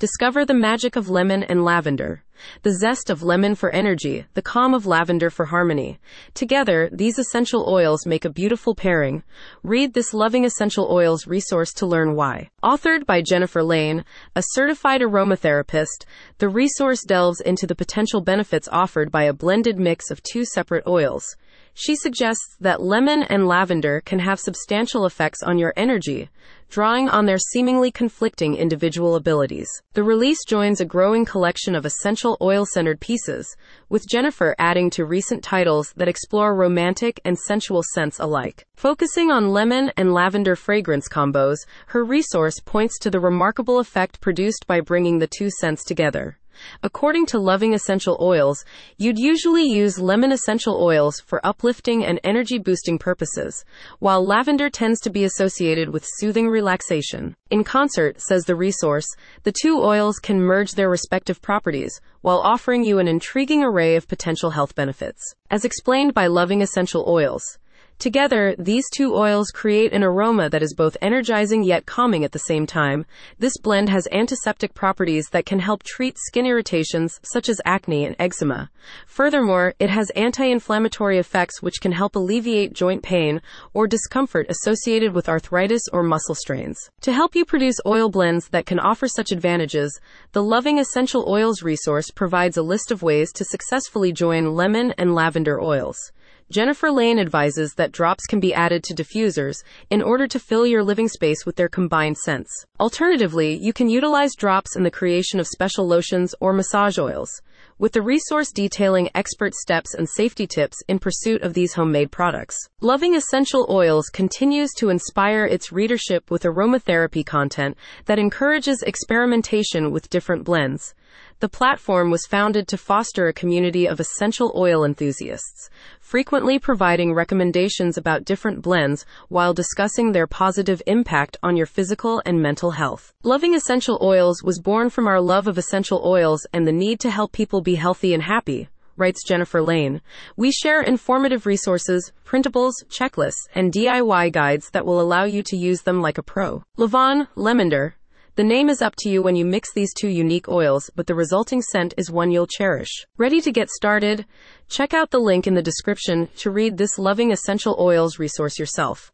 Discover the magic of lemon and lavender. The zest of lemon for energy, the calm of lavender for harmony. Together, these essential oils make a beautiful pairing. Read this Loving Essential Oils resource to learn why. Authored by Jennifer Lane, a certified aromatherapist, the resource delves into the potential benefits offered by a blended mix of two separate oils. She suggests that lemon and lavender can have substantial effects on your energy, drawing on their seemingly conflicting individual abilities. The release joins a growing collection of essential oil centered pieces, with Jennifer adding to recent titles that explore romantic and sensual scents alike. Focusing on lemon and lavender fragrance combos, her resource points to the remarkable effect produced by bringing the two scents together. According to Loving Essential Oils, you'd usually use lemon essential oils for uplifting and energy boosting purposes, while lavender tends to be associated with soothing relaxation. In concert, says the resource, the two oils can merge their respective properties while offering you an intriguing array of potential health benefits. As explained by Loving Essential Oils, Together, these two oils create an aroma that is both energizing yet calming at the same time. This blend has antiseptic properties that can help treat skin irritations such as acne and eczema. Furthermore, it has anti-inflammatory effects which can help alleviate joint pain or discomfort associated with arthritis or muscle strains. To help you produce oil blends that can offer such advantages, the Loving Essential Oils resource provides a list of ways to successfully join lemon and lavender oils. Jennifer Lane advises that drops can be added to diffusers in order to fill your living space with their combined scents. Alternatively, you can utilize drops in the creation of special lotions or massage oils, with the resource detailing expert steps and safety tips in pursuit of these homemade products. Loving Essential Oils continues to inspire its readership with aromatherapy content that encourages experimentation with different blends. The platform was founded to foster a community of essential oil enthusiasts, frequently providing recommendations about different blends while discussing their positive impact on your physical and mental health. Loving Essential Oils was born from our love of essential oils and the need to help people be healthy and happy writes Jennifer Lane. We share informative resources, printables, checklists, and DIY guides that will allow you to use them like a pro. Levon Lemonder the name is up to you when you mix these two unique oils, but the resulting scent is one you'll cherish. Ready to get started? Check out the link in the description to read this loving essential oils resource yourself.